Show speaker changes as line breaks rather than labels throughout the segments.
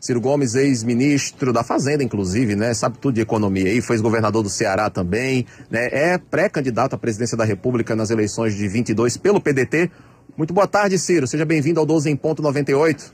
Ciro Gomes, ex-ministro da Fazenda, inclusive, né? Sabe tudo de economia aí, foi governador do Ceará também, né? É pré-candidato à presidência da República nas eleições de 22 pelo PDT. Muito boa tarde, Ciro. Seja bem-vindo ao 12 em ponto 98.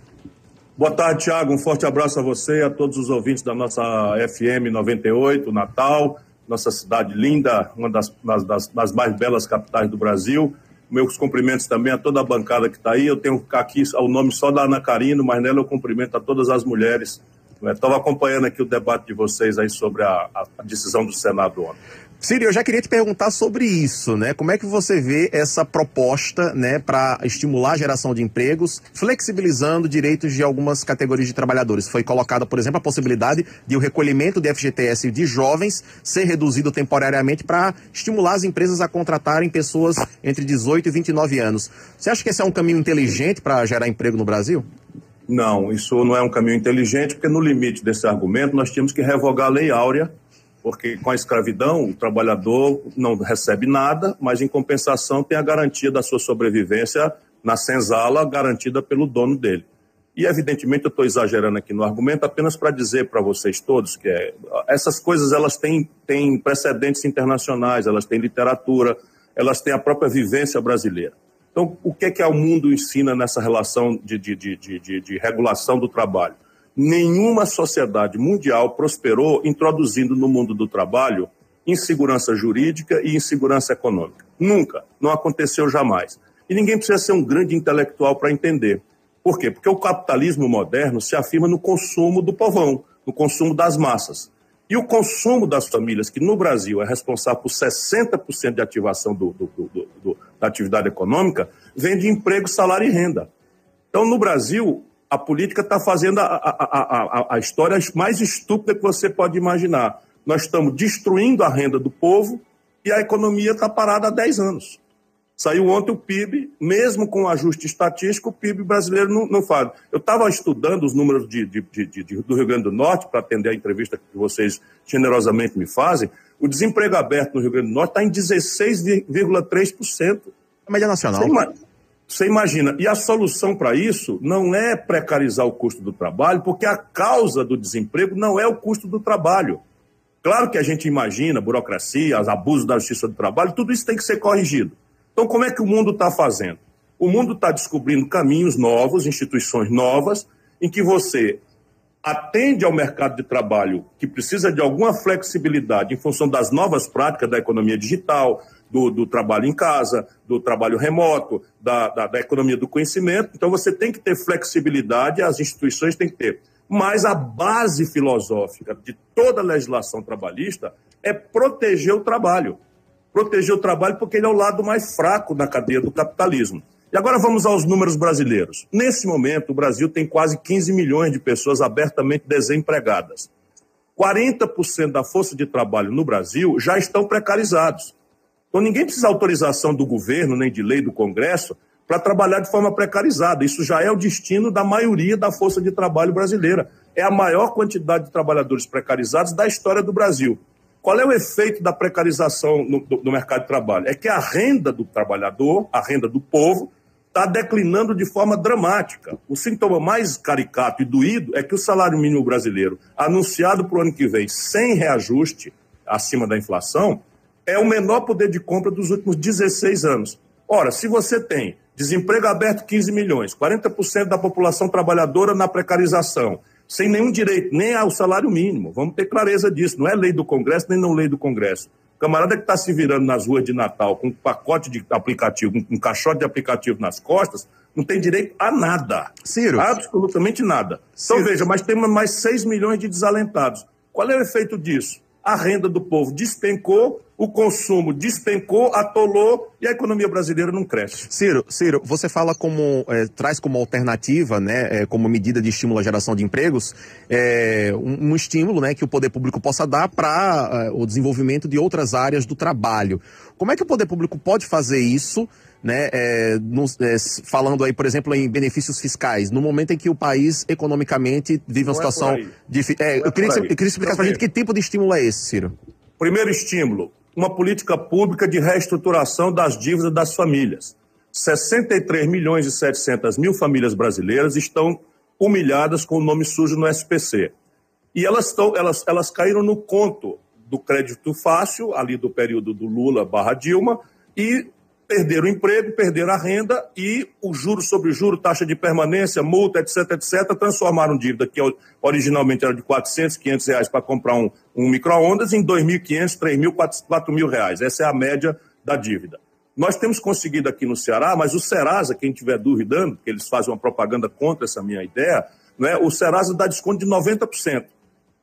Boa tarde, Tiago. Um forte abraço a você, a todos os ouvintes da nossa FM 98, Natal, nossa cidade linda, uma das, das, das mais belas capitais do Brasil. Meus cumprimentos também a toda a bancada que está aí. Eu tenho que ficar aqui o nome só da Ana Carino, mas nela eu cumprimento a todas as mulheres. Estava acompanhando aqui o debate de vocês aí sobre a, a decisão do Senado ontem.
Ciro, eu já queria te perguntar sobre isso, né? Como é que você vê essa proposta, né, para estimular a geração de empregos, flexibilizando direitos de algumas categorias de trabalhadores? Foi colocada, por exemplo, a possibilidade de o recolhimento de FGTS de jovens ser reduzido temporariamente para estimular as empresas a contratarem pessoas entre 18 e 29 anos. Você acha que esse é um caminho inteligente para gerar emprego no Brasil?
Não, isso não é um caminho inteligente, porque no limite desse argumento nós tínhamos que revogar a Lei Áurea porque com a escravidão o trabalhador não recebe nada, mas em compensação tem a garantia da sua sobrevivência na senzala, garantida pelo dono dele. E evidentemente eu estou exagerando aqui no argumento apenas para dizer para vocês todos que é, essas coisas elas têm, têm precedentes internacionais, elas têm literatura, elas têm a própria vivência brasileira. Então, o que é que o mundo ensina nessa relação de, de, de, de, de regulação do trabalho? Nenhuma sociedade mundial prosperou introduzindo no mundo do trabalho insegurança jurídica e insegurança econômica. Nunca. Não aconteceu jamais. E ninguém precisa ser um grande intelectual para entender. Por quê? Porque o capitalismo moderno se afirma no consumo do povão, no consumo das massas. E o consumo das famílias, que no Brasil é responsável por 60% de ativação do, do, do, da atividade econômica, vem de emprego, salário e renda. Então, no Brasil, a política está fazendo a, a, a, a, história mais estúpida que você pode imaginar. Nós estamos destruindo a renda do povo e a economia está parada há 10 anos. Saiu ontem o PIB, mesmo com o ajuste estatístico, o PIB brasileiro não, não faz. Eu estava estudando os números de, de, de, do Rio Grande do Norte para atender a entrevista que vocês generosamente me fazem. O desemprego aberto no Rio Grande do Norte está em 16,3%.
A média nacional.
Você, você imagina, e a solução para isso não é precarizar o custo do trabalho, porque a causa do desemprego não é o custo do trabalho. Claro que a gente imagina burocracia, abusos da justiça do trabalho, tudo isso tem que ser corrigido. Então, como é que o mundo está fazendo? O mundo está descobrindo caminhos novos, instituições novas, em que você atende ao mercado de trabalho que precisa de alguma flexibilidade em função das novas práticas da economia digital, do, do trabalho em casa, do trabalho remoto, da, da, da economia do conhecimento. Então, você tem que ter flexibilidade, as instituições têm que ter. Mas a base filosófica de toda a legislação trabalhista é proteger o trabalho. Proteger o trabalho porque ele é o lado mais fraco da cadeia do capitalismo. E agora vamos aos números brasileiros. Nesse momento, o Brasil tem quase 15 milhões de pessoas abertamente desempregadas. 40% da força de trabalho no Brasil já estão precarizados. Então ninguém precisa autorização do governo, nem de lei do Congresso, para trabalhar de forma precarizada. Isso já é o destino da maioria da força de trabalho brasileira. É a maior quantidade de trabalhadores precarizados da história do Brasil. Qual é o efeito da precarização no, do, no mercado de trabalho? É que a renda do trabalhador, a renda do povo, está declinando de forma dramática. O sintoma mais caricato e doído é que o salário mínimo brasileiro, anunciado para o ano que vem sem reajuste acima da inflação, é o menor poder de compra dos últimos 16 anos. Ora, se você tem desemprego aberto 15 milhões, 40% da população trabalhadora na precarização, sem nenhum direito nem ao salário mínimo, vamos ter clareza disso, não é lei do Congresso nem não lei do Congresso. O camarada que está se virando nas ruas de Natal com um pacote de aplicativo, com um caixote de aplicativo nas costas, não tem direito a nada.
Ciro.
Absolutamente nada. Então, Ciro. Então, veja, mas temos mais 6 milhões de desalentados. Qual é o efeito disso? A renda do povo despencou, o consumo despencou, atolou e a economia brasileira não cresce.
Ciro, Ciro você fala como, é, traz como alternativa, né, é, como medida de estímulo à geração de empregos, é, um, um, estímulo né, que o poder público possa dar para o desenvolvimento de outras áreas do trabalho. Como é que o poder público pode fazer isso? Né, é, é, falando aí, por exemplo, em benefícios fiscais, no momento em que o país economicamente vive uma Não é situação é difícil. É, eu, queria que você, eu queria explicar para a gente que tipo de estímulo é esse, Ciro.
Primeiro estímulo, uma política pública de reestruturação das dívidas das famílias. 63 milhões e 700 mil famílias brasileiras estão humilhadas com o nome sujo no SPC. E elas, tão, elas, elas caíram no conto do crédito fácil, ali do período do Lula barra Dilma, e perderam o emprego, perderam a renda e o juro sobre juro, taxa de permanência, multa, etc, etc, transformaram dívida que originalmente era de 400, 500 reais para comprar um, um micro-ondas em 2.500, 3.000, 4.000 reais. Essa é a média da dívida. Nós temos conseguido aqui no Ceará, mas o Serasa, quem tiver duvidando, que eles fazem uma propaganda contra essa minha ideia, né, o Serasa dá desconto de 90%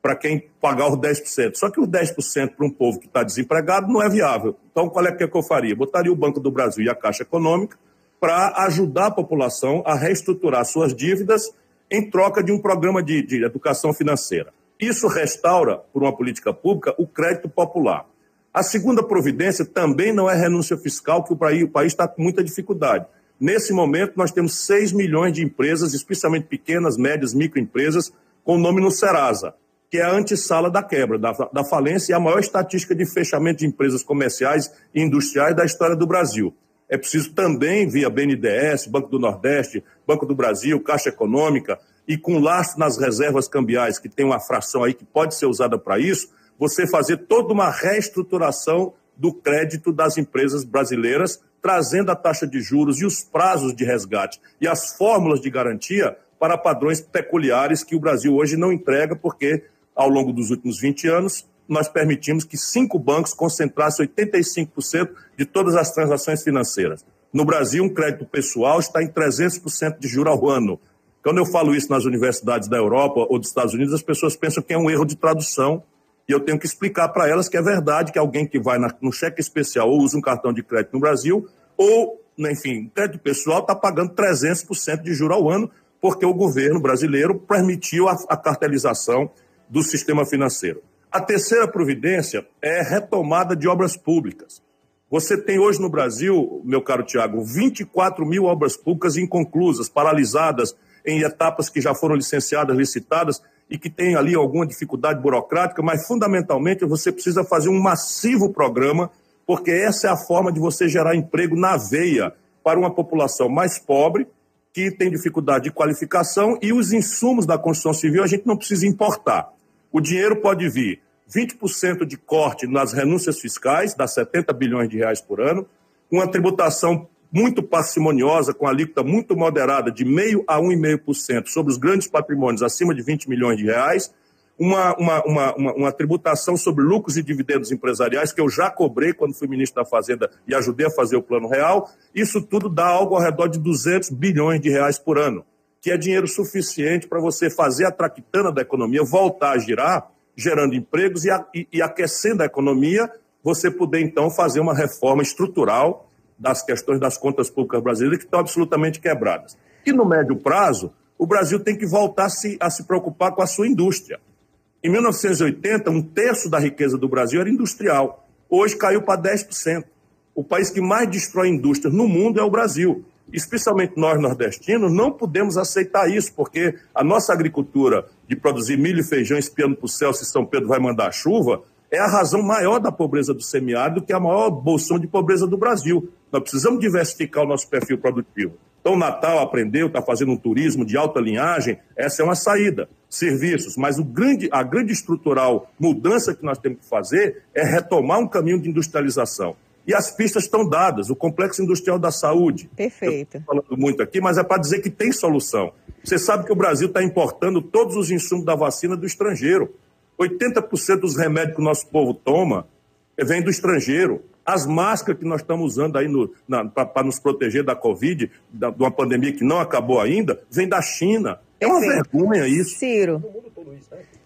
para quem pagar os 10%. Só que os 10% para um povo que está desempregado não é viável. Então, qual é que, é que eu faria? Botaria o Banco do Brasil e a Caixa Econômica para ajudar a população a reestruturar suas dívidas em troca de um programa de, de educação financeira. Isso restaura, por uma política pública, o crédito popular. A segunda providência também não é renúncia fiscal, que o país está com muita dificuldade. Nesse momento, nós temos 6 milhões de empresas, especialmente pequenas, médias, microempresas, com nome no Serasa que é a antessala da quebra, da, da falência e a maior estatística de fechamento de empresas comerciais e industriais da história do Brasil. É preciso também, via BNDES, Banco do Nordeste, Banco do Brasil, Caixa Econômica, e com lastro nas reservas cambiais, que tem uma fração aí que pode ser usada para isso, você fazer toda uma reestruturação do crédito das empresas brasileiras, trazendo a taxa de juros e os prazos de resgate e as fórmulas de garantia para padrões peculiares que o Brasil hoje não entrega, porque ao longo dos últimos 20 anos, nós permitimos que cinco bancos concentrassem 85% de todas as transações financeiras. No Brasil, um crédito pessoal está em 300% de juro ao ano. Quando eu falo isso nas universidades da Europa ou dos Estados Unidos, as pessoas pensam que é um erro de tradução. E eu tenho que explicar para elas que é verdade que alguém que vai no cheque especial ou usa um cartão de crédito no Brasil, ou, enfim, crédito pessoal está pagando 300% de juro ao ano, porque o governo brasileiro permitiu a, a cartelização do sistema financeiro. A terceira providência é retomada de obras públicas. Você tem hoje no Brasil, meu caro Tiago, 24 mil obras públicas inconclusas, paralisadas em etapas que já foram licenciadas, licitadas e que têm ali alguma dificuldade burocrática, mas fundamentalmente você precisa fazer um massivo programa, porque essa é a forma de você gerar emprego na veia para uma população mais pobre, que tem dificuldade de qualificação e os insumos da construção civil a gente não precisa importar. O dinheiro pode vir 20% de corte nas renúncias fiscais, dá 70 bilhões de reais por ano, uma tributação muito parcimoniosa, com alíquota muito moderada, de 0,5% a 1,5% sobre os grandes patrimônios acima de 20 milhões de reais, uma, uma, uma, uma, uma tributação sobre lucros e dividendos empresariais, que eu já cobrei quando fui ministro da Fazenda e ajudei a fazer o Plano Real. Isso tudo dá algo ao redor de 200 bilhões de reais por ano que é dinheiro suficiente para você fazer a traquitana da economia voltar a girar, gerando empregos e, a, e, e aquecendo a economia, você poder então fazer uma reforma estrutural das questões das contas públicas brasileiras que estão absolutamente quebradas. E no médio prazo, o Brasil tem que voltar a se, a se preocupar com a sua indústria. Em 1980, um terço da riqueza do Brasil era industrial. Hoje caiu para 10%. O país que mais destrói indústrias no mundo é o Brasil especialmente nós nordestinos, não podemos aceitar isso, porque a nossa agricultura de produzir milho e feijão espiando para o céu se São Pedro vai mandar chuva, é a razão maior da pobreza do semiárido, que é a maior bolsão de pobreza do Brasil. Nós precisamos diversificar o nosso perfil produtivo. Então, Natal aprendeu, está fazendo um turismo de alta linhagem, essa é uma saída. Serviços, mas o grande, a grande estrutural mudança que nós temos que fazer é retomar um caminho de industrialização. E as pistas estão dadas, o Complexo Industrial da Saúde.
Perfeito.
Estou falando muito aqui, mas é para dizer que tem solução. Você sabe que o Brasil está importando todos os insumos da vacina do estrangeiro. 80% dos remédios que o nosso povo toma vem do estrangeiro. As máscaras que nós estamos usando aí para nos proteger da Covid, da, de uma pandemia que não acabou ainda, vem da China. É uma vergonha isso.
Ciro.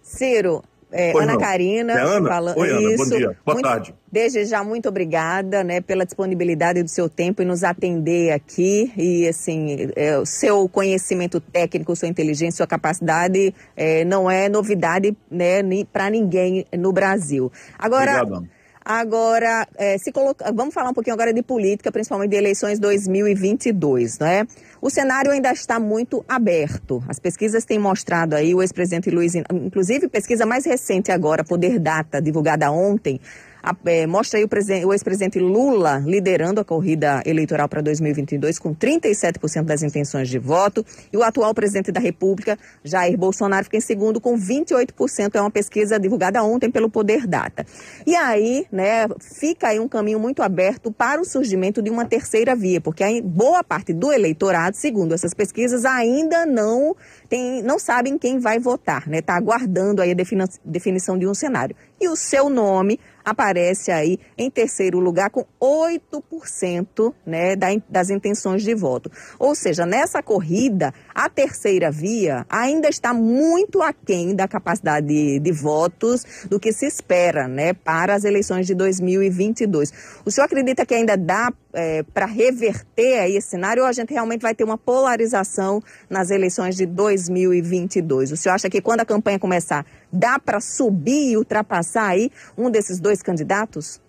Ciro, é, Ana não. Karina. É
Ana? Falando, Oi, Ana, isso. bom dia. Boa
muito,
tarde.
Desde já, muito obrigada né, pela disponibilidade do seu tempo e nos atender aqui. E, assim, é, o seu conhecimento técnico, sua inteligência, sua capacidade é, não é novidade né, para ninguém no Brasil. Agora. Obrigado. Agora, é, se coloca... vamos falar um pouquinho agora de política, principalmente de eleições 2022, né? O cenário ainda está muito aberto. As pesquisas têm mostrado aí, o ex-presidente Luiz, inclusive pesquisa mais recente agora, Poder Data, divulgada ontem, é, mostra aí o, o ex-presidente Lula liderando a corrida eleitoral para 2022 com 37% das intenções de voto e o atual presidente da República, Jair Bolsonaro, fica em segundo com 28%. É uma pesquisa divulgada ontem pelo Poder Data. E aí, né, fica aí um caminho muito aberto para o surgimento de uma terceira via, porque a boa parte do eleitorado, segundo essas pesquisas, ainda não tem, não sabem quem vai votar, né? Está aguardando aí a definição de um cenário. E o seu nome aparece aí em terceiro lugar com 8% né, das intenções de voto. Ou seja, nessa corrida, a terceira via ainda está muito aquém da capacidade de, de votos do que se espera né, para as eleições de 2022. O senhor acredita que ainda dá é, para reverter aí esse cenário ou a gente realmente vai ter uma polarização nas eleições de 2022? O senhor acha que quando a campanha começar, dá para subir e ultrapassar aí um desses dois candidatos?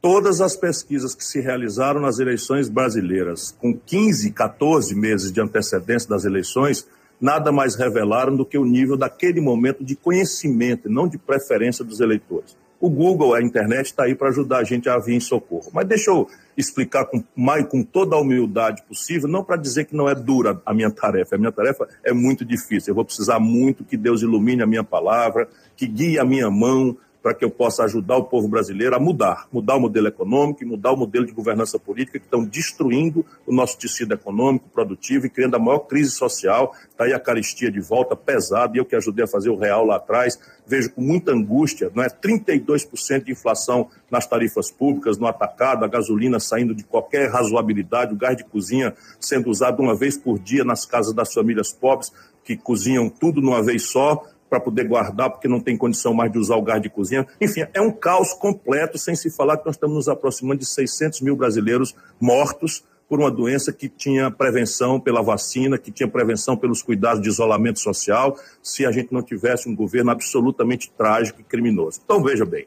Todas as pesquisas que se realizaram nas eleições brasileiras, com 15, 14 meses de antecedência das eleições, nada mais revelaram do que o nível daquele momento de conhecimento, não de preferência dos eleitores. O Google, a internet, está aí para ajudar a gente a vir em socorro. Mas deixa eu explicar com, mais, com toda a humildade possível, não para dizer que não é dura a minha tarefa. A minha tarefa é muito difícil. Eu vou precisar muito que Deus ilumine a minha palavra, que guie a minha mão, para que eu possa ajudar o povo brasileiro a mudar, mudar o modelo econômico e mudar o modelo de governança política que estão destruindo o nosso tecido econômico, produtivo e criando a maior crise social. Está aí a caristia de volta pesada, e eu que ajudei a fazer o real lá atrás, vejo com muita angústia, não é? 32% de inflação nas tarifas públicas, no atacado, a gasolina saindo de qualquer razoabilidade, o gás de cozinha sendo usado uma vez por dia nas casas das famílias pobres, que cozinham tudo de uma vez só, para poder guardar, porque não tem condição mais de usar o gás de cozinha. Enfim, é um caos completo, sem se falar que nós estamos nos aproximando de 600 mil brasileiros mortos por uma doença que tinha prevenção pela vacina, que tinha prevenção pelos cuidados de isolamento social, se a gente não tivesse um governo absolutamente trágico e criminoso. Então, veja bem,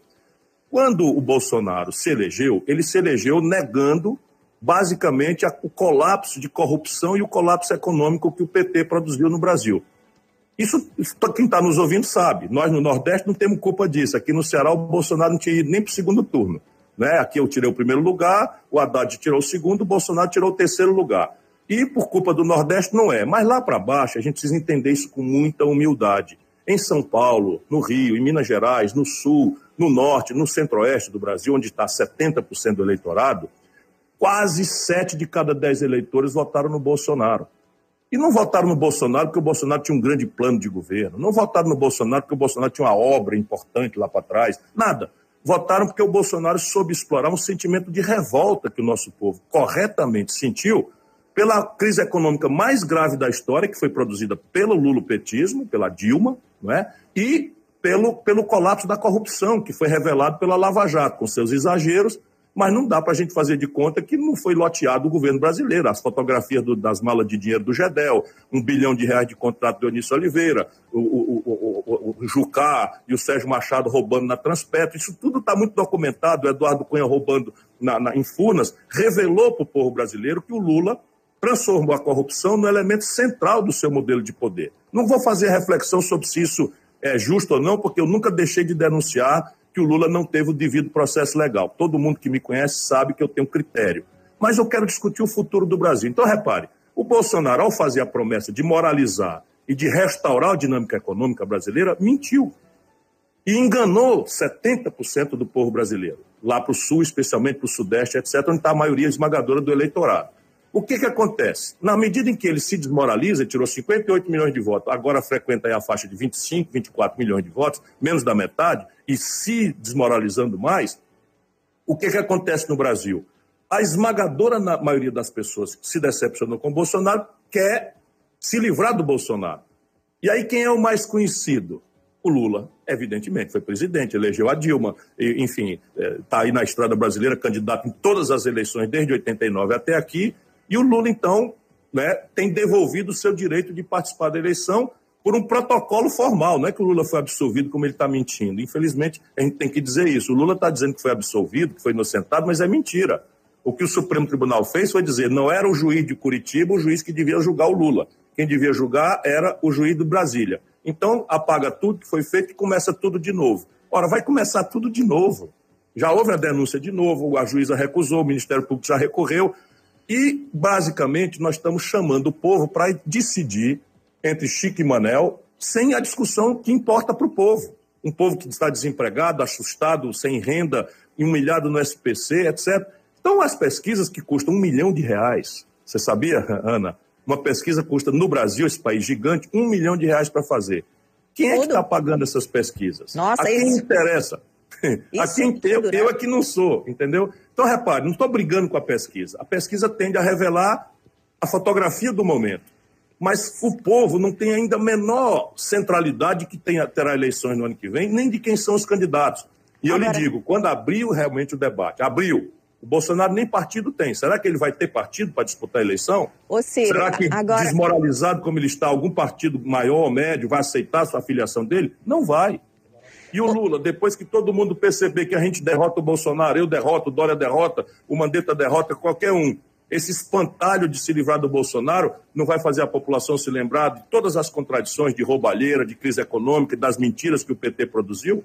quando o Bolsonaro se elegeu, ele se elegeu negando basicamente o colapso de corrupção e o colapso econômico que o PT produziu no Brasil. Isso, quem está nos ouvindo sabe. Nós no Nordeste não temos culpa disso. Aqui no Ceará o Bolsonaro não tinha ido nem para o segundo turno. Né? Aqui eu tirei o primeiro lugar, o Haddad tirou o segundo, o Bolsonaro tirou o terceiro lugar. E por culpa do Nordeste não é. Mas lá para baixo a gente precisa entender isso com muita humildade. Em São Paulo, no Rio, em Minas Gerais, no Sul, no Norte, no Centro-Oeste do Brasil, onde está 70% do eleitorado, quase sete de cada dez eleitores votaram no Bolsonaro. E não votaram no Bolsonaro porque o Bolsonaro tinha um grande plano de governo. Não votaram no Bolsonaro porque o Bolsonaro tinha uma obra importante lá para trás. Nada. Votaram porque o Bolsonaro soube explorar um sentimento de revolta que o nosso povo corretamente sentiu pela crise econômica mais grave da história, que foi produzida pelo lulopetismo, pela Dilma, não é? e pelo, pelo colapso da corrupção, que foi revelado pela Lava Jato, com seus exageros, mas não dá para a gente fazer de conta que não foi loteado o governo brasileiro. As fotografias do, das malas de dinheiro do Gedel, um bilhão de reais de contrato do Eunício Oliveira, o, o, o, o, Jucá e o Sérgio Machado roubando na Transpetro, isso tudo está muito documentado. O Eduardo Cunha roubando na, na, em Furnas revelou para o povo brasileiro que o Lula transformou a corrupção no elemento central do seu modelo de poder. Não vou fazer reflexão sobre se isso é justo ou não, porque eu nunca deixei de denunciar que o Lula não teve o devido processo legal. Todo mundo que me conhece sabe que eu tenho critério. Mas eu quero discutir o futuro do Brasil. Então, repare, o Bolsonaro, ao fazer a promessa de moralizar e de restaurar a dinâmica econômica brasileira, mentiu. E enganou 70% do povo brasileiro, lá para o sul, especialmente para o sudeste, etc., onde está a maioria esmagadora do eleitorado. O que, que acontece? Na medida em que ele se desmoraliza, tirou 58 milhões de votos, agora frequenta a faixa de 25, 24 milhões de votos, menos da metade, e se desmoralizando mais, o que, que acontece no Brasil? A esmagadora maioria das pessoas que se decepcionou com o Bolsonaro quer se livrar do Bolsonaro. E aí quem é o mais conhecido? O Lula, evidentemente, foi presidente, elegeu a Dilma, enfim, está é, aí na estrada brasileira, candidato em todas as eleições desde 89 até aqui, e o Lula, então, né, tem devolvido o seu direito de participar da eleição por um protocolo formal. Não é que o Lula foi absolvido como ele está mentindo. Infelizmente, a gente tem que dizer isso. O Lula está dizendo que foi absolvido, que foi inocentado, mas é mentira. O que o Supremo Tribunal fez foi dizer não era o juiz de Curitiba o juiz que devia julgar o Lula. Quem devia julgar era o juiz do Brasília. Então, apaga tudo que foi feito e começa tudo de novo. Ora, vai começar tudo de novo. Já houve a denúncia de novo, a juíza recusou, o Ministério Público já recorreu, e, basicamente, nós estamos chamando o povo para decidir entre Chico e Manel, sem a discussão que importa para o povo. Um povo que está desempregado, assustado, sem renda, humilhado no SPC, etc. Então, as pesquisas que custam um milhão de reais, você sabia, Ana? Uma pesquisa custa, no Brasil, esse país gigante, um milhão de reais para fazer. Quem é que está pagando essas pesquisas?
Nossa,
a quem
isso...
interessa? Isso a quem eu, eu é que não sou, entendeu? Então, repare, não estou brigando com a pesquisa. A pesquisa tende a revelar a fotografia do momento. Mas o povo não tem ainda a menor centralidade que tenha, terá eleições no ano que vem, nem de quem são os candidatos. E eu Agora... lhe digo, quando abriu realmente o debate, abriu, o Bolsonaro nem partido tem. Será que ele vai ter partido para disputar a eleição?
Ô, Ciro,
Será que, agora... desmoralizado como ele está, algum partido maior ou médio vai aceitar a sua afiliação dele? Não vai. E o Lula, depois que todo mundo perceber que a gente derrota o Bolsonaro, eu derroto, o Dória derrota, o Mandetta derrota, qualquer um, esse espantalho de se livrar do Bolsonaro não vai fazer a população se lembrar de todas as contradições de roubalheira, de crise econômica, das mentiras que o PT produziu?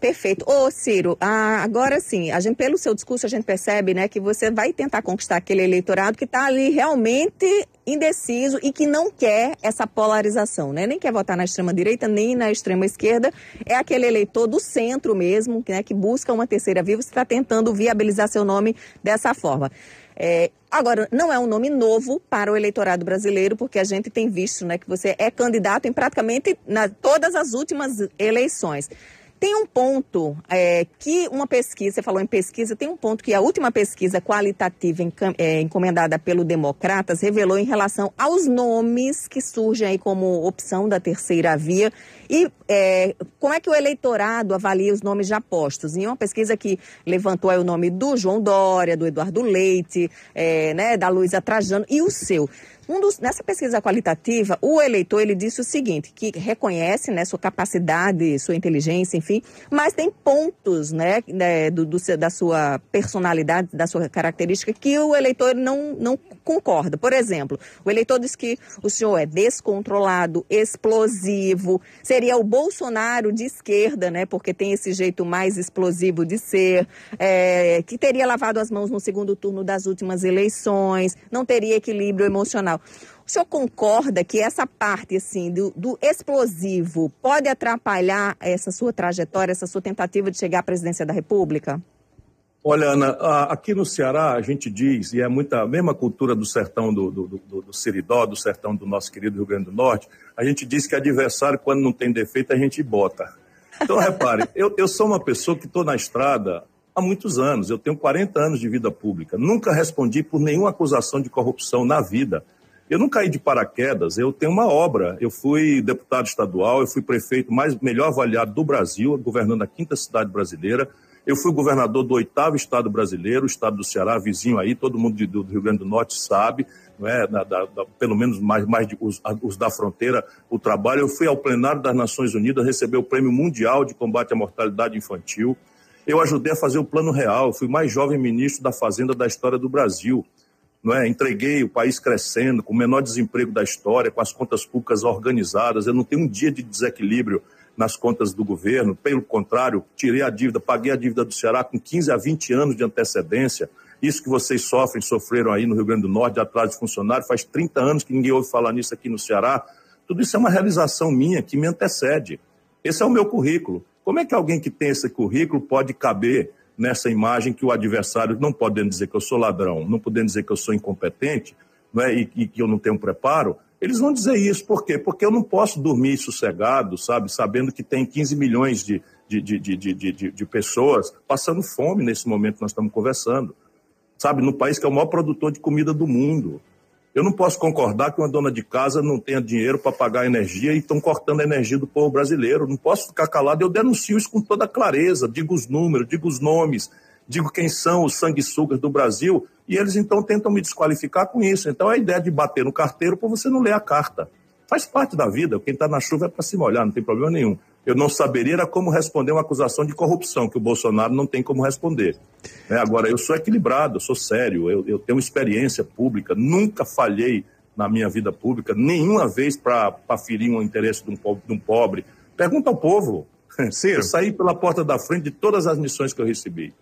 Perfeito. Ô, Ciro, ah, agora sim, a gente, pelo seu discurso, a gente percebe né, que você vai tentar conquistar aquele eleitorado que está ali realmente indeciso e que não quer essa polarização, né? Nem quer votar na extrema-direita, nem na extrema-esquerda. É aquele eleitor do centro mesmo, né, que busca uma terceira via, você está tentando viabilizar seu nome dessa forma. É, agora, não é um nome novo para o eleitorado brasileiro, porque a gente tem visto né, que você é candidato em praticamente na, todas as últimas eleições. Tem um ponto é, que uma pesquisa, você falou em pesquisa, tem um ponto que a última pesquisa qualitativa é, encomendada pelo Democratas revelou em relação aos nomes que surgem aí como opção da terceira via e é, como é que o eleitorado avalia os nomes já postos. Em uma pesquisa que levantou o nome do João Dória, do Eduardo Leite, é, né, da Luísa Trajano e o seu. Um dos, nessa pesquisa qualitativa, o eleitor ele disse o seguinte, que reconhece né, sua capacidade, sua inteligência, enfim, mas tem pontos né, né do, do, da sua personalidade, da sua característica, que o eleitor não, não concorda. Por exemplo, o eleitor diz que o senhor é descontrolado, explosivo, seria o Bolsonaro de esquerda, né, porque tem esse jeito mais explosivo de ser, é, que teria lavado as mãos no segundo turno das últimas eleições, não teria equilíbrio emocional. O senhor concorda que essa parte assim do, do, explosivo pode atrapalhar essa sua trajetória, essa sua tentativa de chegar à presidência da República?
Olha, Ana, aqui no Ceará a gente diz, e é muita a mesma cultura do sertão do, do, do, do Seridó, do sertão do nosso querido Rio Grande do Norte, a gente diz que adversário, quando não tem defeito, a gente bota. Então, repare, eu, eu sou uma pessoa que estou na estrada há muitos anos. Eu tenho 40 anos de vida pública. Nunca respondi por nenhuma acusação de corrupção na vida. Eu não caí de paraquedas, eu tenho uma obra. Eu fui deputado estadual, eu fui prefeito mais melhor avaliado do Brasil, governando a quinta cidade brasileira. Eu fui governador do oitavo estado brasileiro, o estado do Ceará, vizinho aí, todo mundo do Rio Grande do Norte sabe, não é? Da, da, da, pelo menos mais, mais de, os, os, da fronteira, o trabalho. Eu fui ao plenário das Nações Unidas receber o Prêmio Mundial de Combate à Mortalidade Infantil. Eu ajudei a fazer o Plano Real, fui mais jovem ministro da Fazenda da história do Brasil. Não é? Entreguei o país crescendo, com o menor desemprego da história, com as contas públicas organizadas. Eu não tenho um dia de desequilíbrio nas contas do governo. Pelo contrário, tirei a dívida, paguei a dívida do Ceará com 15 a 20 anos de antecedência. Isso que vocês sofrem, sofreram aí no Rio Grande do Norte, de atraso de funcionário, faz 30 anos que ninguém ouve falar nisso aqui no Ceará. Tudo isso é uma realização minha que me antecede. Esse é o meu currículo. Como é que alguém que tem esse currículo pode caber nessa imagem que o adversário, não podendo dizer que eu sou ladrão, não podendo dizer que eu sou incompetente não é? e, e que eu não tenho preparo, eles vão dizer isso. Por quê? Porque eu não posso dormir sossegado, sabe, sabendo que tem 15 milhões de, de, de, de, de, de pessoas passando fome nesse momento que nós estamos conversando. Sabe, no país que é o maior produtor de comida do mundo. Eu não posso concordar que uma dona de casa não tenha dinheiro para pagar a energia e estão cortando a energia do povo brasileiro. Não posso ficar calado. Eu denuncio isso com toda clareza, digo os números, digo os nomes, digo quem são os sanguessugas do Brasil, e eles então tentam me desqualificar com isso. Então a ideia de bater no carteiro para você não ler a carta. Faz parte da vida. Quem está na chuva é para se molhar, não tem problema nenhum eu não saberia como responder uma acusação de corrupção, que o Bolsonaro não tem como responder. É, agora, eu sou equilibrado, eu sou sério, eu, eu, tenho experiência pública, nunca falhei na minha vida pública, nenhuma vez para ferir um interesse de um, pobre, de um pobre. Pergunta ao povo. Ciro. Eu saí pela porta da frente de todas as missões que eu recebi.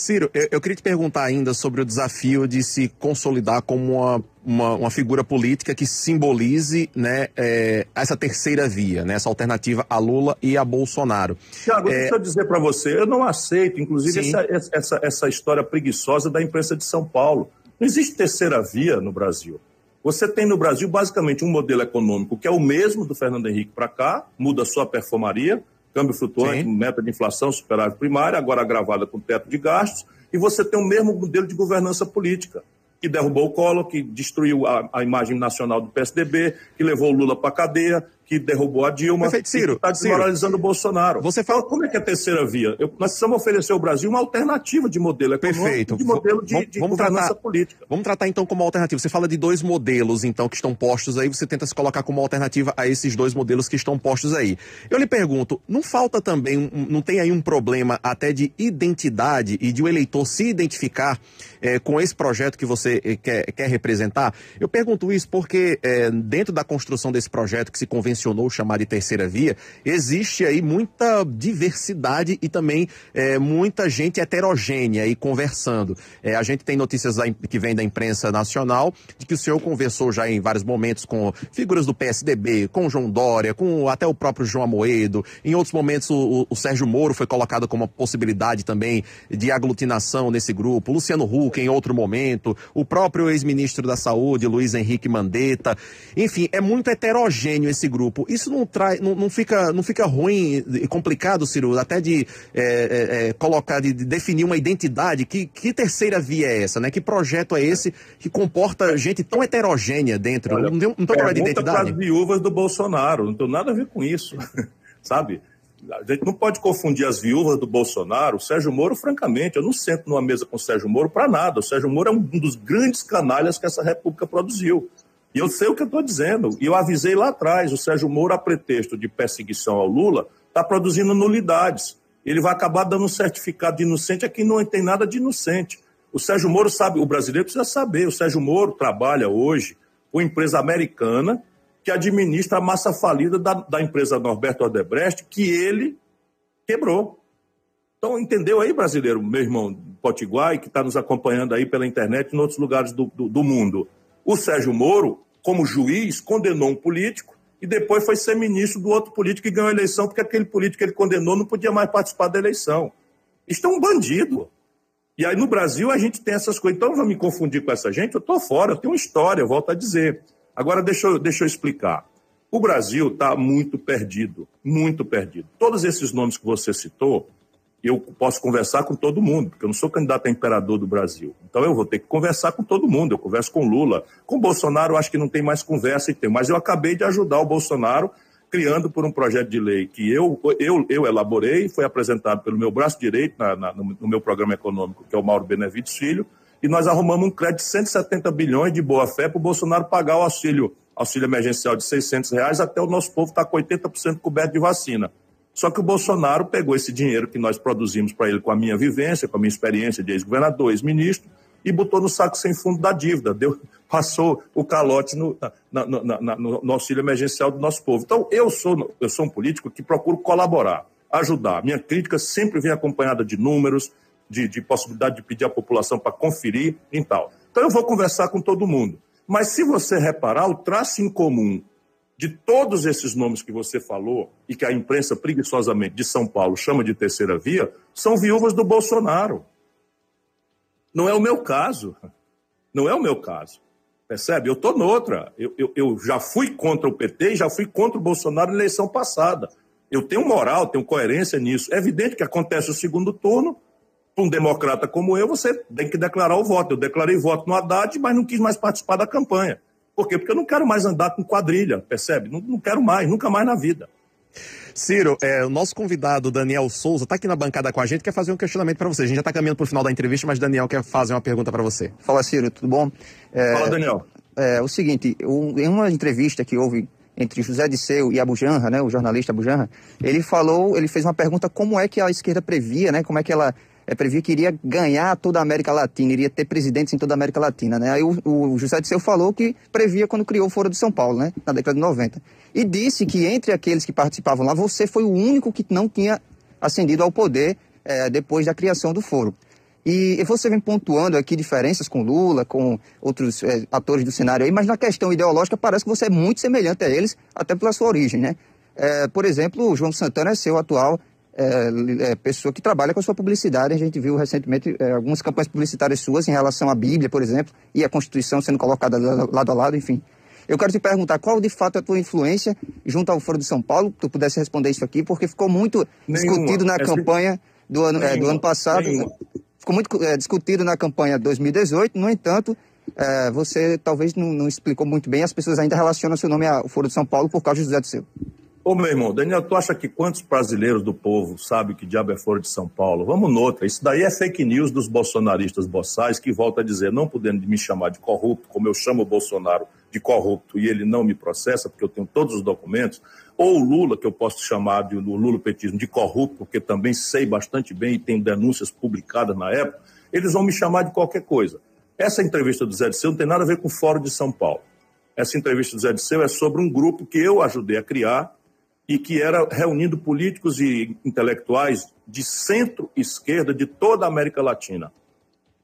Ciro, eu, eu, queria te perguntar ainda sobre o desafio de se consolidar como uma, uma, uma figura política que simbolize né, é, essa terceira via, né, essa alternativa a Lula e a Bolsonaro.
Tiago, é... deixa eu dizer para você, eu não aceito, inclusive, essa, essa, essa história preguiçosa da imprensa de São Paulo. Não existe terceira via no Brasil. Você tem no Brasil basicamente um modelo econômico que é o mesmo do Fernando Henrique para cá, muda só a performaria, câmbio flutuante, Sim. meta de inflação, superávit primária, agora agravada com teto de gastos, e você tem o mesmo modelo de governança política, que derrubou o Collor, que destruiu a, a imagem nacional do PSDB, que levou o Lula para a cadeia, que derrubou a Dilma,
Perfeito, Ciro,
que está desmoralizando Ciro, o Bolsonaro.
Você fala...
Como é que é a terceira via? Eu, nós precisamos oferecer ao Brasil uma alternativa de modelo econômico
Perfeito.
de modelo de, de vamos governança
tratar,
política.
Vamos tratar então como alternativa. Você fala de dois modelos, então, que estão postos aí, você tenta se colocar como alternativa a esses dois modelos que estão postos aí. Eu lhe pergunto, não falta também, não tem aí um problema até de identidade e de o eleitor se identificar é, com esse projeto que você é, quer, quer representar? Eu pergunto isso porque é, dentro da construção desse projeto que se convencionou chamar de terceira via, existe aí muita diversidade e também é, muita gente heterogênea aí conversando. É, a gente tem notícias da, que vem da imprensa nacional de que o senhor conversou já em vários momentos com figuras do PSDB, com João Dória, com até o próprio João Amoedo. Em outros momentos, o, o Sérgio Moro foi colocado como uma possibilidade também de aglutinação nesse grupo. Luciano Huck, em outro momento. O próprio ex-ministro da Saúde, Luiz Henrique Mandetta. Enfim, é muito heterogêneo esse grupo. Isso não traz, não, não, fica, não fica ruim e complicado, Ciro, até de é, é, é, colocar, de, de, definir uma identidade. Que, que terceira via é essa, né? Que projeto é esse que comporta gente tão heterogênea dentro? Olha, não estou falando de identidade.
as viúvas do Bolsonaro, não tem nada a ver com isso, sabe? A gente não pode confundir as viúvas do Bolsonaro. O Sérgio Moro, francamente, eu não sento numa mesa com o Sérgio Moro para nada. O Sérgio Moro é um dos grandes canalhas que essa república produziu. E eu sei o que eu estou dizendo. E eu avisei lá atrás: o Sérgio Moro, a pretexto de perseguição ao Lula, está produzindo nulidades. Ele vai acabar dando um certificado de inocente a quem não tem nada de inocente. O Sérgio Moro sabe, o brasileiro precisa saber: o Sérgio Moro trabalha hoje com empresa americana que administra a massa falida da, da empresa Norberto Odebrecht, que ele quebrou. Então, entendeu aí, brasileiro, meu irmão Potiguai, que está nos acompanhando aí pela internet e em outros lugares do, do, do mundo? O Sérgio Moro, como juiz, condenou um político e depois foi ser ministro do outro político que ganhou a eleição, porque aquele político que ele condenou não podia mais participar da eleição. Isto é um bandido. E aí no Brasil a gente tem essas coisas. Então não vou me confundir com essa gente, eu estou fora, eu tenho uma história, eu volto a dizer. Agora deixa eu, deixa eu explicar. O Brasil está muito perdido, muito perdido. Todos esses nomes que você citou, eu posso conversar com todo mundo, porque eu não sou candidato a imperador do Brasil. Então eu vou ter que conversar com todo mundo. Eu converso com Lula. Com Bolsonaro, eu acho que não tem mais conversa e tem. Mas eu acabei de ajudar o Bolsonaro criando por um projeto de lei que eu, eu, eu elaborei, foi apresentado pelo meu braço direito na, na, no meu programa econômico, que é o Mauro Benevides Filho, e nós arrumamos um crédito de 170 bilhões de boa-fé para o Bolsonaro pagar o auxílio, auxílio emergencial de 600 reais, até o nosso povo estar tá com 80% coberto de vacina. Só que o Bolsonaro pegou esse dinheiro que nós produzimos para ele com a minha vivência, com a minha experiência de ex-governador, ex-ministro, e botou no saco sem fundo da dívida, deu, passou o calote no, na, na, na, no auxílio emergencial do nosso povo. Então, eu sou, eu sou um político que procuro colaborar, ajudar. Minha crítica sempre vem acompanhada de números, de, de possibilidade de pedir à população para conferir e tal. Então, eu vou conversar com todo mundo. Mas se você reparar, o traço em comum de todos esses nomes que você falou e que a imprensa preguiçosamente de São Paulo chama de terceira via, são viúvas do Bolsonaro. Não é o meu caso. Não é o meu caso. Percebe? Eu estou noutra. Eu, eu, eu, já fui contra o PT e já fui contra o Bolsonaro na eleição passada. Eu tenho moral, tenho coerência nisso. É evidente que acontece o segundo turno. Para um democrata como eu, você tem que declarar o voto. Eu declarei voto no Haddad, mas não quis mais participar da campanha. Por quê? Porque eu não quero mais andar com quadrilha, percebe? Não, não quero mais, nunca mais na vida.
Ciro, é, o nosso convidado Daniel Souza está aqui na bancada com a gente, quer fazer um questionamento para você. A gente já está caminhando para o final da entrevista, mas Daniel quer fazer uma pergunta para você.
Fala, Ciro, tudo bom?
É, Fala, Daniel.
É, o seguinte, um, em uma entrevista que houve entre José Disseu e Abu Janra, né, o jornalista Abu Janra, ele falou, ele fez uma pergunta como é que a esquerda previa, né, como é que ela é, previa que iria ganhar toda a América Latina, iria ter presidentes em toda a América Latina, né? Aí o, o José Disseu falou que previa quando criou o Foro de São Paulo, né? Na década de 90. E disse que entre aqueles que participavam lá, você foi o único que não tinha ascendido ao poder é, depois da criação do Foro. E você vem pontuando aqui diferenças com Lula, com outros é, atores do cenário aí, mas na questão ideológica parece que você é muito semelhante a eles, até pela sua origem, né? É, por exemplo, o João Santana é seu atual é, é, pessoa que trabalha com a sua publicidade. A gente viu recentemente é, algumas campanhas publicitárias suas em relação à Bíblia, por exemplo, e a Constituição sendo colocada lado a lado, enfim. Eu quero te perguntar qual de fato é a tua influência junto ao Foro de São Paulo, tu pudesse responder isso aqui, porque ficou muito Nenhuma. discutido na campanha do ano, é, do ano passado. Nenhuma ficou muito é, discutido na campanha 2018, no entanto, é, você talvez não, não, explicou muito bem, as pessoas ainda relacionam seu nome ao Foro de São Paulo por causa de José do Seu.
Ô meu irmão, Daniel, tu acha que quantos brasileiros do povo sabem que diabo é Foro de São Paulo? Vamos noutra, isso daí é fake news dos bolsonaristas boçais que volta a dizer, não podendo me chamar de corrupto, como eu chamo o Bolsonaro de corrupto e ele não me processa, porque eu tenho todos os documentos, ou o Lula, que eu posso chamar de o Lula-petismo de corrupto, porque também sei bastante bem e tem denúncias publicadas na época, eles vão me chamar de qualquer coisa. Essa entrevista do Zé Disseu não tem nada a ver com o Fórum de São Paulo. Essa entrevista do Zé Disseu é sobre um grupo que eu ajudei a criar e que era reunindo políticos e intelectuais de centro-esquerda de toda a América Latina.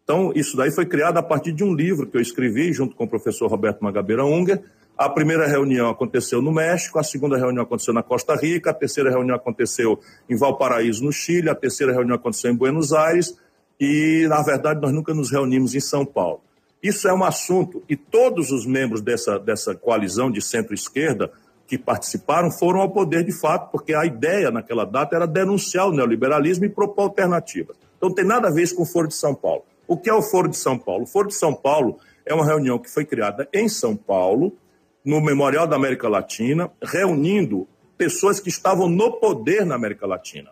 Então, isso daí foi criado a partir de um livro que eu escrevi junto com o professor Roberto Magabeira Unger, a primeira reunião aconteceu no México, a segunda reunião aconteceu na Costa Rica, a terceira reunião aconteceu em Valparaíso, no Chile, a terceira reunião aconteceu em Buenos Aires e, na verdade, nós nunca nos reunimos em São Paulo. Isso é um assunto e todos os membros dessa, dessa coalizão de centro-esquerda que participaram foram ao poder de fato, porque a ideia naquela data era denunciar o neoliberalismo e propor alternativas. Então, tem nada a ver com o Foro de São Paulo. O que é o Foro de São Paulo? O Foro de São Paulo é uma reunião que foi criada em São Paulo, no Memorial da América Latina, reunindo pessoas que estavam no poder na América Latina.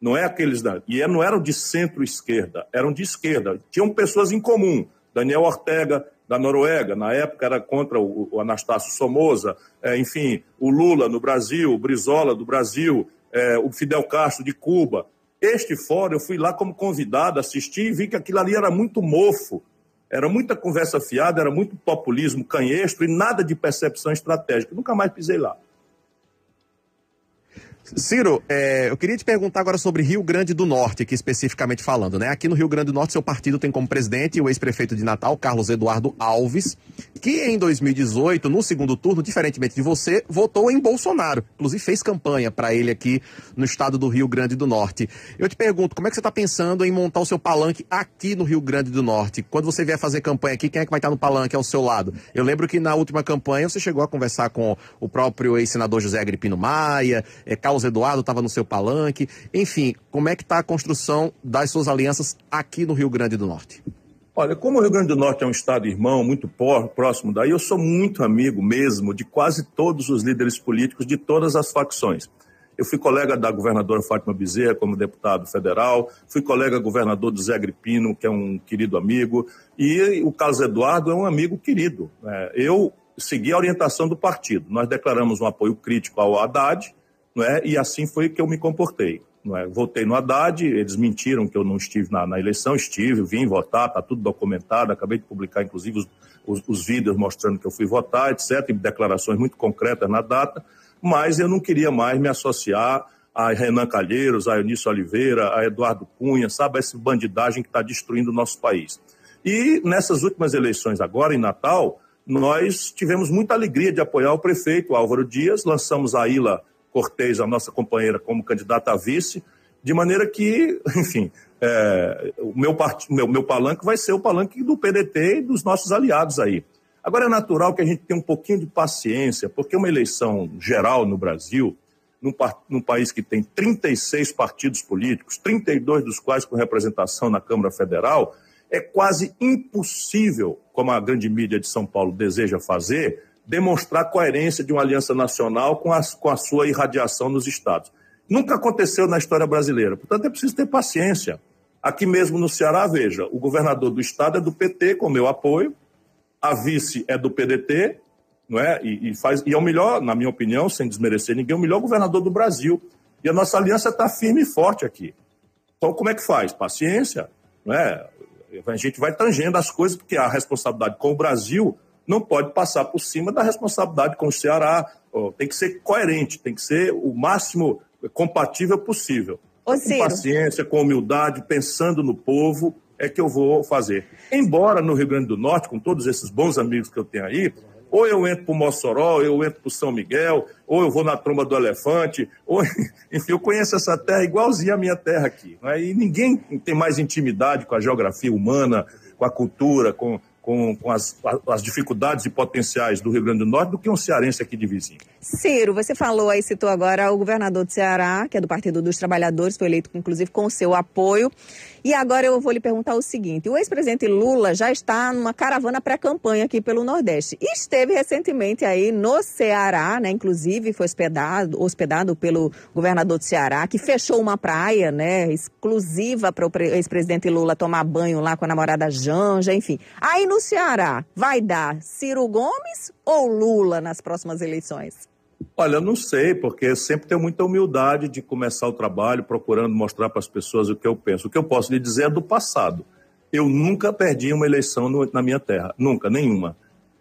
Não é aqueles da. E é, não eram de centro-esquerda, eram de esquerda. Tinham pessoas em comum. Daniel Ortega, da Noruega, na época era contra o, o Anastácio Somoza, é, enfim, o Lula no Brasil, o Brizola do Brasil, é, o Fidel Castro de Cuba. Este fórum, eu fui lá como convidado, assisti e vi que aquilo ali era muito mofo, era muita conversa fiada, era muito populismo canhestro e nada de percepção estratégica. Nunca mais pisei lá.
Ciro, é, eu queria te perguntar agora sobre Rio Grande do Norte, aqui especificamente falando, né? Aqui no Rio Grande do Norte, seu partido tem como presidente o ex-prefeito de Natal, Carlos Eduardo Alves, que em 2018, no segundo turno, diferentemente de você, votou em Bolsonaro. Inclusive fez campanha para ele aqui no estado do Rio Grande do Norte. Eu te pergunto, como é que você está pensando em montar o seu palanque aqui no Rio Grande do Norte? Quando você vier fazer campanha aqui, quem é que vai estar no palanque ao seu lado? Eu lembro que na última campanha você chegou a conversar com o próprio ex-senador José Agripino Maia, é, Carlos Eduardo estava no seu palanque. Enfim, como é que está a construção das suas alianças aqui no Rio Grande do Norte?
Olha, como o Rio Grande do Norte é um estado irmão, muito próximo daí, eu sou muito amigo mesmo de quase todos os líderes políticos de todas as facções. Eu fui colega da governadora Fátima Bezerra como deputado federal, fui colega governador do Zé Agripino, que é um querido amigo, e o Carlos Eduardo é um amigo querido. Né? Eu segui a orientação do partido. Nós declaramos um apoio crítico ao Haddad, não é? e assim foi que eu me comportei. Não é? Votei no Haddad, eles mentiram que eu não estive na, na eleição, estive, vim votar, está tudo documentado, acabei de publicar, inclusive, os, os, os, vídeos mostrando que eu fui votar, etc., e declarações muito concretas na data, mas eu não queria mais me associar a Renan Calheiros, a Eunício Oliveira, a Eduardo Cunha, sabe, essa bandidagem que está destruindo o nosso país. E nessas últimas eleições agora, em Natal, nós tivemos muita alegria de apoiar o prefeito Álvaro Dias, lançamos a Ilha Cortez, a nossa companheira, como candidata a vice, de maneira que, enfim, é, o meu, part... meu, meu palanque vai ser o palanque do PDT e dos nossos aliados aí. Agora, é natural que a gente tenha um pouquinho de paciência, porque uma eleição geral no Brasil, num, num país que tem 36 partidos políticos, 32 dos quais com representação na Câmara Federal, é quase impossível, como a grande mídia de São Paulo deseja fazer, demonstrar coerência de uma aliança nacional com a, com a sua irradiação nos estados. Nunca aconteceu na história brasileira, portanto é preciso ter paciência. Aqui mesmo no Ceará, veja, o governador do estado é do PT, com meu apoio, a vice é do PDT, não é? E, e, faz, e é o melhor, na minha opinião, sem desmerecer ninguém, o melhor governador do Brasil. E a nossa aliança está firme e forte aqui. Então, como é que faz? Paciência, né? A gente vai tangendo as coisas, porque a responsabilidade com o Brasil não pode passar por cima da responsabilidade com o Ceará. Tem que ser coerente, tem que ser o máximo compatível possível.
Ô,
com paciência, com humildade, pensando no povo, é que eu vou fazer. Embora no Rio Grande do Norte, com todos esses bons amigos que eu tenho aí, ou eu entro para o Mossoró, ou eu entro para o São Miguel, ou eu vou na tromba do elefante, ou, enfim, eu conheço essa terra igualzinha a minha terra aqui. Né? E ninguém tem mais intimidade com a geografia humana, com a cultura, com, com, com as, as, dificuldades e potenciais do Rio Grande do Norte do que um cearense aqui de vizinho.
Ciro, você falou aí, citou agora o governador do Ceará, que é do Partido dos Trabalhadores, foi eleito inclusive com o seu apoio. E agora eu vou lhe perguntar o seguinte: o ex-presidente Lula já está numa caravana pré-campanha aqui pelo Nordeste. E esteve recentemente aí no Ceará, né? Inclusive foi hospedado, hospedado pelo governador do Ceará, que fechou uma praia, né, exclusiva para o ex-presidente Lula tomar banho lá com a namorada Janja, enfim. Aí no Ceará, vai dar Ciro Gomes ou Lula nas próximas eleições?
Olha, eu não sei, porque sempre tenho muita humildade de começar o trabalho procurando mostrar para as pessoas o que eu penso. O que eu posso lhe dizer é do passado. Eu nunca perdi uma eleição no, na minha terra, nunca, nenhuma.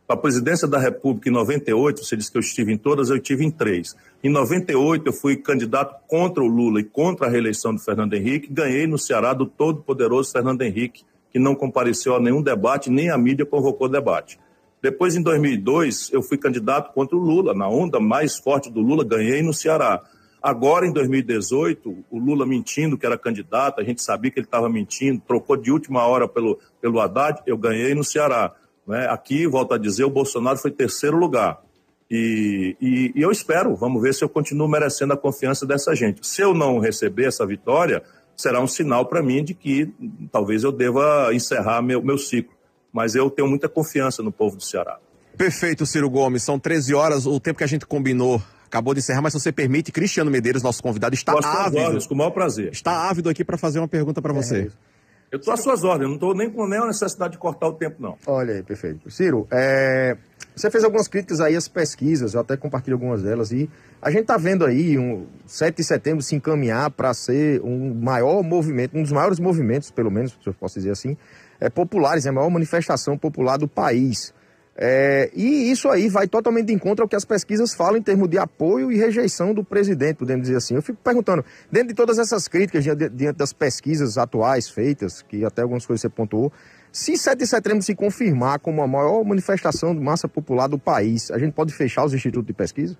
Para a presidência da República em 98, você disse que eu estive em todas, eu estive em três. Em 98, eu fui candidato contra o Lula e contra a reeleição do Fernando Henrique, ganhei no Ceará do todo-poderoso Fernando Henrique, que não compareceu a nenhum debate, nem a mídia convocou debate. Depois, em 2002, eu fui candidato contra o Lula, na onda mais forte do Lula, ganhei no Ceará. Agora, em 2018, o Lula mentindo que era candidato, a gente sabia que ele estava mentindo, trocou de última hora pelo, pelo Haddad, eu ganhei no Ceará. Né? Aqui, volto a dizer, o Bolsonaro foi terceiro lugar. E, e, e eu espero, vamos ver se eu continuo merecendo a confiança dessa gente. Se eu não receber essa vitória, será um sinal para mim de que talvez eu deva encerrar meu, meu ciclo mas eu tenho muita confiança no povo do Ceará.
Perfeito, Ciro Gomes. São 13 horas, o tempo que a gente combinou acabou de encerrar, mas se você permite, Cristiano Medeiros, nosso convidado, está
Gosto
ávido.
Ordens, com o maior prazer.
Está ávido aqui para fazer uma pergunta para você. É
eu estou às suas ordens, não estou nem com nem a necessidade de cortar o tempo, não.
Olha aí, perfeito. Ciro, é... você fez algumas críticas aí às pesquisas, eu até compartilho algumas delas, e a gente está vendo aí um 7 de setembro se encaminhar para ser um maior movimento, um dos maiores movimentos, pelo menos, se eu posso dizer assim, é, populares, é a maior manifestação popular do país. É, e isso aí vai totalmente em contra ao que as pesquisas falam em termos de apoio e rejeição do presidente, podemos dizer assim. Eu fico perguntando, dentro de todas essas críticas, diante, das pesquisas atuais feitas, que até algumas coisas você pontuou, se 7 de setembro se confirmar como a maior manifestação de massa popular do país, a gente pode fechar os institutos de pesquisa?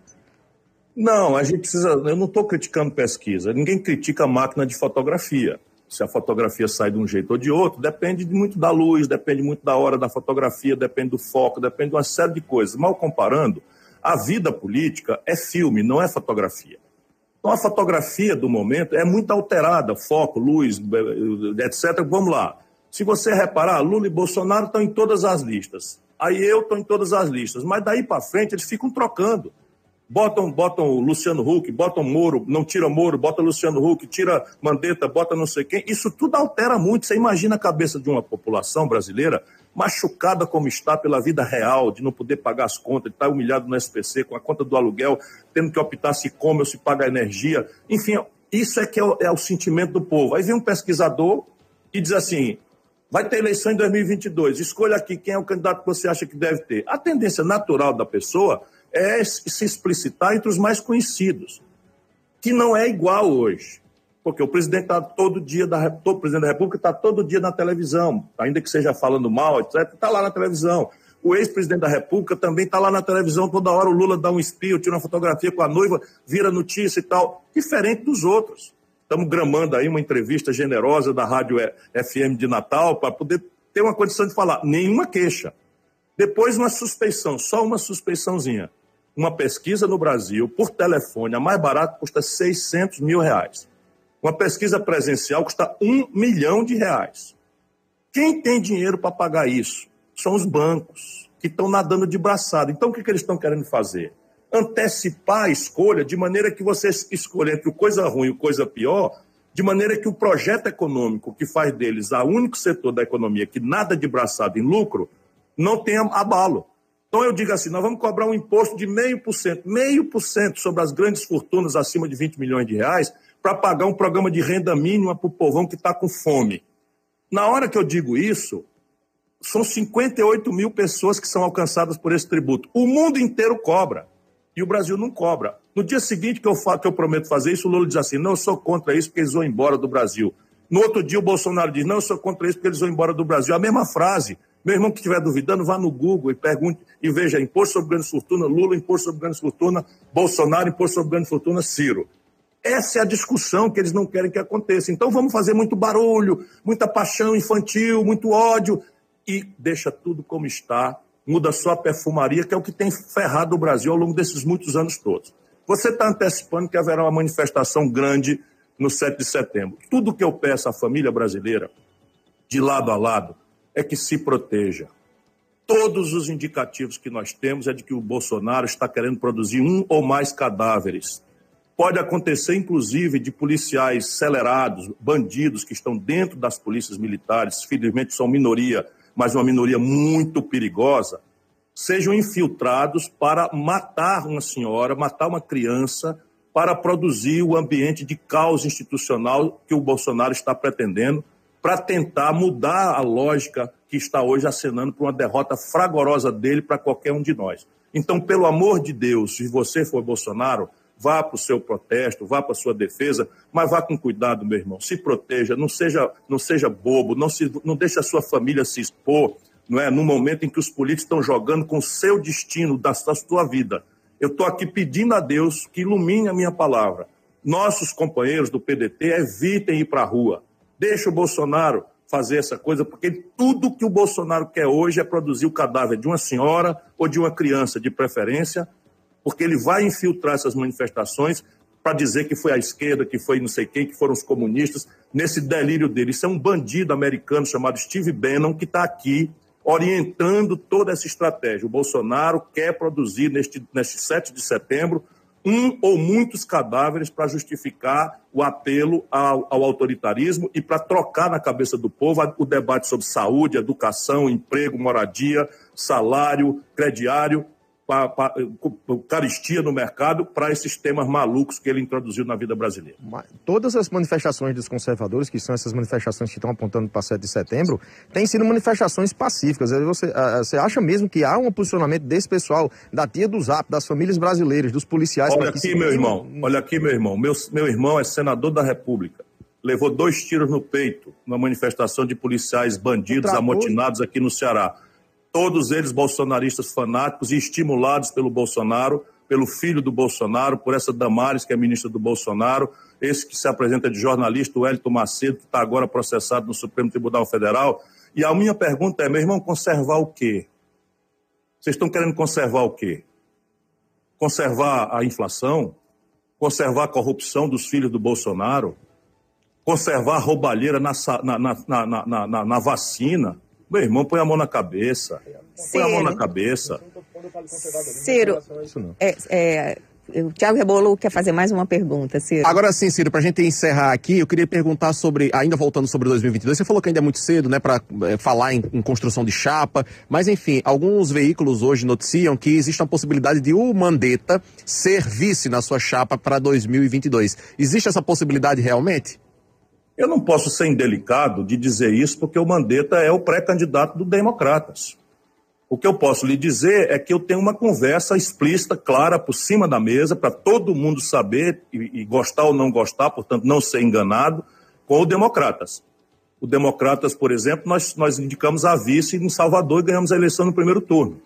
Não, a gente precisa. Eu não estou criticando pesquisa. Ninguém critica a máquina de fotografia se a fotografia sai de um jeito ou de outro, depende muito da luz, depende muito da hora da fotografia, depende do foco, depende de uma série de coisas. Mal comparando, a vida política é filme, não é fotografia. Então a fotografia do momento é muito alterada, foco, luz, etc. Vamos lá. Se você reparar, Lula e Bolsonaro estão em todas as listas. Aí eu estou em todas as listas. Mas daí para frente eles ficam trocando botam, botam o Luciano Huck, botam Moro, não tira Moro, bota Luciano Huck, tira Mandetta, bota não sei quem. Isso tudo altera muito. Você imagina a cabeça de uma população brasileira machucada como está pela vida real, de não poder pagar as contas, de estar humilhado no SPC, com a conta do aluguel, tendo que optar se come ou se paga energia. Enfim, isso é que é o, é o sentimento do povo. Aí vem um pesquisador e diz assim: vai ter eleição em 2022, escolha aqui quem é o candidato que você acha que deve ter. A tendência natural da pessoa é se explicitar entre os mais conhecidos, que não é igual hoje. Porque o presidente está todo dia da presidente da República está todo dia na televisão, ainda que seja falando mal, etc., está lá na televisão. O ex-presidente da República também está lá na televisão, toda hora o Lula dá um espio, tira uma fotografia com a noiva, vira notícia e tal, diferente dos outros. Estamos gramando aí uma entrevista generosa da Rádio FM de Natal para poder ter uma condição de falar. Nenhuma queixa. Depois uma suspeição, só uma suspeiçãozinha uma pesquisa no Brasil, por telefone, a mais barata custa 600 mil reais. Uma pesquisa presencial custa um milhão de reais. Quem tem dinheiro para pagar isso? São os bancos, que estão nadando de braçada. Então, o que, que eles estão querendo fazer? Antecipar a escolha de maneira que você escolha entre o coisa ruim e o coisa pior, de maneira que o projeto econômico que faz deles o único setor da economia que nada de braçada em lucro, não tenha abalo. Então eu digo assim, nós vamos cobrar um imposto de meio por cento, meio por cento sobre as grandes fortunas acima de 20 milhões de reais para pagar um programa de renda mínima para o povão que está com fome. Na hora que eu digo isso, são 58 mil pessoas que são alcançadas por esse tributo. O mundo inteiro cobra e o Brasil não cobra. No dia seguinte que eu, falo, que eu prometo fazer isso, o Lula diz assim: não, eu sou contra isso porque eles vão embora do Brasil. No outro dia o Bolsonaro diz: não, eu sou contra isso porque eles vão embora do Brasil. A mesma frase. Meu irmão que estiver duvidando, vá no Google e pergunte e veja imposto sobre grande fortuna, Lula, imposto sobre grande fortuna, Bolsonaro, imposto sobre grande fortuna, Ciro. Essa é a discussão que eles não querem que aconteça. Então vamos fazer muito barulho, muita paixão infantil, muito ódio e deixa tudo como está, muda só a perfumaria, que é o que tem ferrado o Brasil ao longo desses muitos anos todos. Você está antecipando que haverá uma manifestação grande no 7 de setembro. Tudo que eu peço à família brasileira, de lado a lado, é que se proteja. Todos os indicativos que nós temos é de que o Bolsonaro está querendo produzir um ou mais cadáveres. Pode acontecer, inclusive, de policiais acelerados, bandidos que estão dentro das polícias militares, felizmente são minoria, mas uma minoria muito perigosa, sejam infiltrados para matar uma senhora, matar uma criança, para produzir o ambiente de caos institucional que o Bolsonaro está pretendendo, para tentar mudar a lógica que está hoje acenando para uma derrota fragorosa dele para qualquer um de nós. Então, pelo amor de Deus, se você for Bolsonaro, vá para o seu protesto, vá para a sua defesa, mas vá com cuidado, meu irmão. Se proteja, não seja, não seja bobo, não, se, não deixe a sua família se expor, não é? No momento em que os políticos estão jogando com o seu destino da, sua vida. Eu estou aqui pedindo a Deus que ilumine a minha palavra. Nossos companheiros do PDT evitem ir para a rua. Deixa o Bolsonaro fazer essa coisa, porque tudo que o Bolsonaro quer hoje é produzir o cadáver de uma senhora ou de uma criança, de preferência, porque ele vai infiltrar essas manifestações para dizer que foi a esquerda, que foi não sei quem, que foram os comunistas, nesse delírio dele. Isso é um bandido americano chamado Steve Bannon que está aqui orientando toda essa estratégia. O Bolsonaro quer produzir neste, neste 7 de setembro um ou muitos cadáveres para justificar o apelo ao, ao autoritarismo e para trocar na cabeça do povo o debate sobre saúde, educação, emprego, moradia, salário, crediário caristia no mercado para esses temas malucos que ele introduziu na vida brasileira.
Todas as manifestações dos conservadores, que são essas manifestações que estão apontando para 7 de setembro, têm sido manifestações pacíficas. Você, você acha mesmo que há um posicionamento desse pessoal, da tia do Zap, das famílias brasileiras, dos policiais...
Olha aqui, meu irmão, olha aqui, meu irmão. Meu, meu irmão é senador da República. Levou dois tiros no peito numa manifestação de policiais bandidos amotinados aqui no Ceará todos eles bolsonaristas fanáticos e estimulados pelo Bolsonaro, pelo filho do Bolsonaro, por essa Damares, que é ministra do Bolsonaro, esse que se apresenta de jornalista, o Hélito Macedo, que está agora processado no Supremo Tribunal Federal. E a minha pergunta é, meu irmão, conservar o quê? Vocês estão querendo conservar o quê? Conservar a inflação? Conservar a corrupção dos filhos do Bolsonaro? Conservar a roubalheira na, na, na, na vacina? Meu irmão, põe a mão na cabeça. Põe a mão na cabeça.
Ciro, é, é, o Tiago Rebolo quer fazer mais uma pergunta, Ciro.
Agora sim, Ciro, para a gente encerrar aqui, eu queria perguntar sobre, ainda voltando sobre 2022, você falou que ainda é muito cedo, né, para é, falar em, em, construção de chapa, mas enfim, alguns veículos hoje noticiam que existe a possibilidade de o Mandetta ser vice na sua chapa para 2022. Existe essa possibilidade realmente?
Eu não posso ser indelicado de dizer isso, porque o Mandetta é o pré-candidato do Democratas. O que eu posso lhe dizer é que eu tenho uma conversa explícita, clara, por cima da mesa, para todo mundo saber e, e, gostar ou não gostar, portanto, não ser enganado, com o Democratas. O Democratas, por exemplo, nós, nós indicamos a vice em Salvador e ganhamos a eleição no primeiro turno.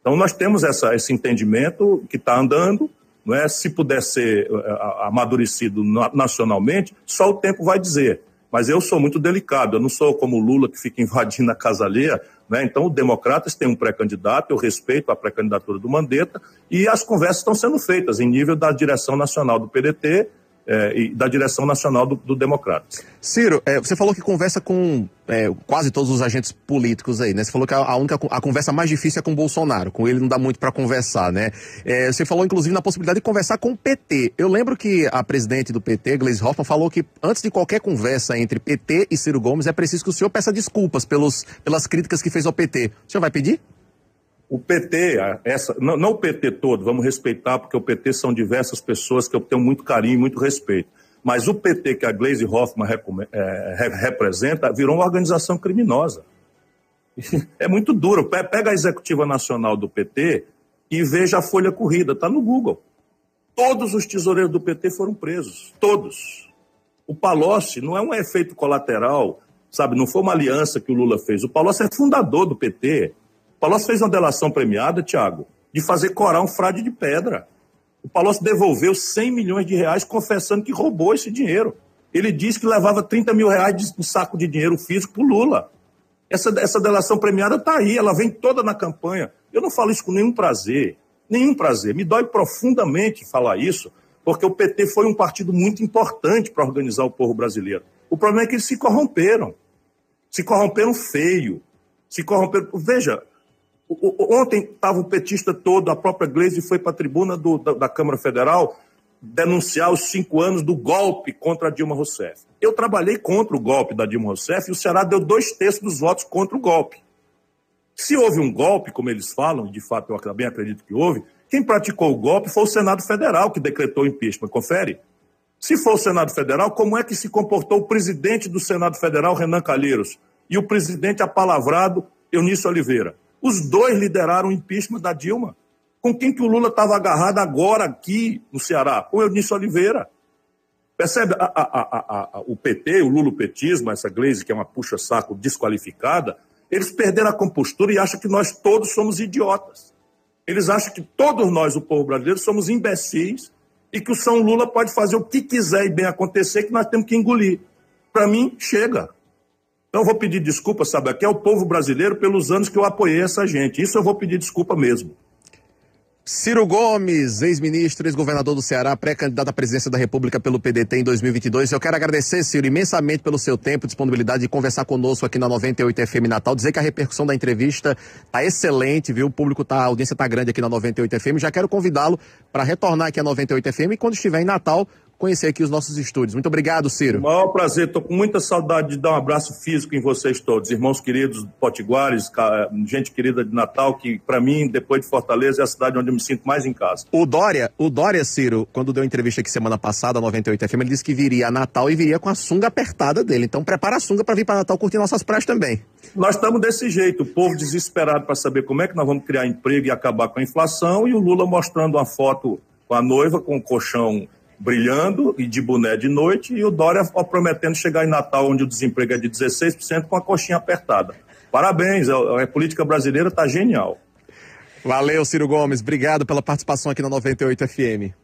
Então, nós temos essa, esse entendimento que está andando, não é? Se puder ser eh, amadurecido nacionalmente, só o tempo vai dizer. Mas eu sou muito delicado, eu não sou como o Lula que fica invadindo a casa alheia, né? Então, o Democratas tem um pré-candidato, eu respeito a pré-candidatura do Mandetta, e as conversas estão sendo feitas em nível da direção nacional do PDT é, e da direção nacional do, do Democratas.
Ciro, é, você falou que conversa com é, quase todos os agentes políticos aí, né? Você falou que a, única a conversa mais difícil é com o Bolsonaro, com ele não dá muito para conversar, né? É, você falou inclusive na possibilidade de conversar com o PT. Eu lembro que a presidente do PT, Gleisi Hoffmann, falou que antes de qualquer conversa entre PT e Ciro Gomes é preciso que o senhor peça desculpas pelos, pelas críticas que fez ao PT. O senhor vai pedir?
O PT, essa, não, não, o PT todo, vamos respeitar, porque o PT são diversas pessoas que eu tenho muito carinho e muito respeito. Mas o PT que a Gleisi Hoffmann é, representa virou uma organização criminosa. É muito duro. Pega a executiva nacional do PT e veja a folha corrida, está no Google. Todos os tesoureiros do PT foram presos, todos. O Palocci não é um efeito colateral, sabe? Não foi uma aliança que o Lula fez. O Palocci é fundador do PT. Palocci fez uma delação premiada, Tiago, de fazer corar um frade de pedra. O Palocci devolveu 100 milhões de reais confessando que roubou esse dinheiro. Ele disse que levava 30 mil reais de um saco de dinheiro físico para o Lula. Essa, essa delação premiada está aí, ela vem toda na campanha. Eu não falo isso com nenhum prazer, nenhum prazer. Me dói profundamente falar isso, porque o PT foi um partido muito importante para organizar o povo brasileiro. O problema é que eles se corromperam. Se corromperam feio. Se corromperam. Veja, ontem estava o petista todo, a própria Gleisi foi para a tribuna do, da, da Câmara Federal denunciar os cinco anos do golpe contra a Dilma Rousseff. Eu trabalhei contra o golpe da Dilma Rousseff e o Ceará deu dois terços dos votos contra o golpe. Se houve um golpe, como eles falam, de fato eu também acredito que houve, quem praticou o golpe foi o Senado Federal que decretou o impeachment. Confere? Se for o Senado Federal, como é que se comportou o presidente do Senado Federal, Renan Calheiros, e o presidente apalavrado, Eunício Oliveira? Os dois lideraram o impeachment da Dilma. Com quem que o Lula estava agarrado agora aqui no Ceará? Com o Eunício Oliveira. Percebe? A, a, a, o PT, o lulopetismo, essa Glaze que é uma puxa-saco desqualificada, eles perderam a compostura e acham que nós todos somos idiotas. Eles acham que todos nós, o povo brasileiro, somos imbecis e que o São Lula pode fazer o que quiser e bem acontecer, que nós temos que engolir. Para mim, chega. Então vou pedir desculpa, sabe, aqui é o povo brasileiro pelos anos que eu apoiei essa gente. Isso eu vou pedir desculpa mesmo.
Ciro Gomes, ex-ministro, ex-governador do Ceará, pré-candidato à presidência da República pelo PDT em 2022. Eu quero agradecer, Ciro, imensamente pelo seu tempo disponibilidade de conversar conosco aqui na 98 FM Natal. Dizer que a repercussão da entrevista está excelente, viu? O público tá, a audiência está grande aqui na 98 FM. Já quero convidá-lo para retornar aqui à 98 FM e quando estiver em Natal, conhecer aqui os nossos estúdios. Muito obrigado, Ciro.
O maior prazer, estou com muita saudade de dar um abraço físico em vocês todos, irmãos queridos potiguares, gente querida de Natal, que para mim, depois de Fortaleza, é a cidade onde eu me sinto mais em casa.
O Dória, o Dória, Ciro, quando deu entrevista aqui semana passada, 98 FM, ele disse que viria a Natal e viria com a sunga apertada dele. Então prepara a sunga para vir para Natal curtir nossas praias também.
Nós estamos desse jeito, o povo desesperado para saber como é que nós vamos criar emprego e acabar com a inflação, e o Lula mostrando uma foto com a noiva com o colchão brilhando e de boné de noite, e o Dória prometendo chegar em Natal, onde o desemprego é de 16%, com a coxinha apertada. Parabéns, a, política brasileira está genial.
Valeu, Ciro Gomes. Obrigado pela participação aqui na 98 FM.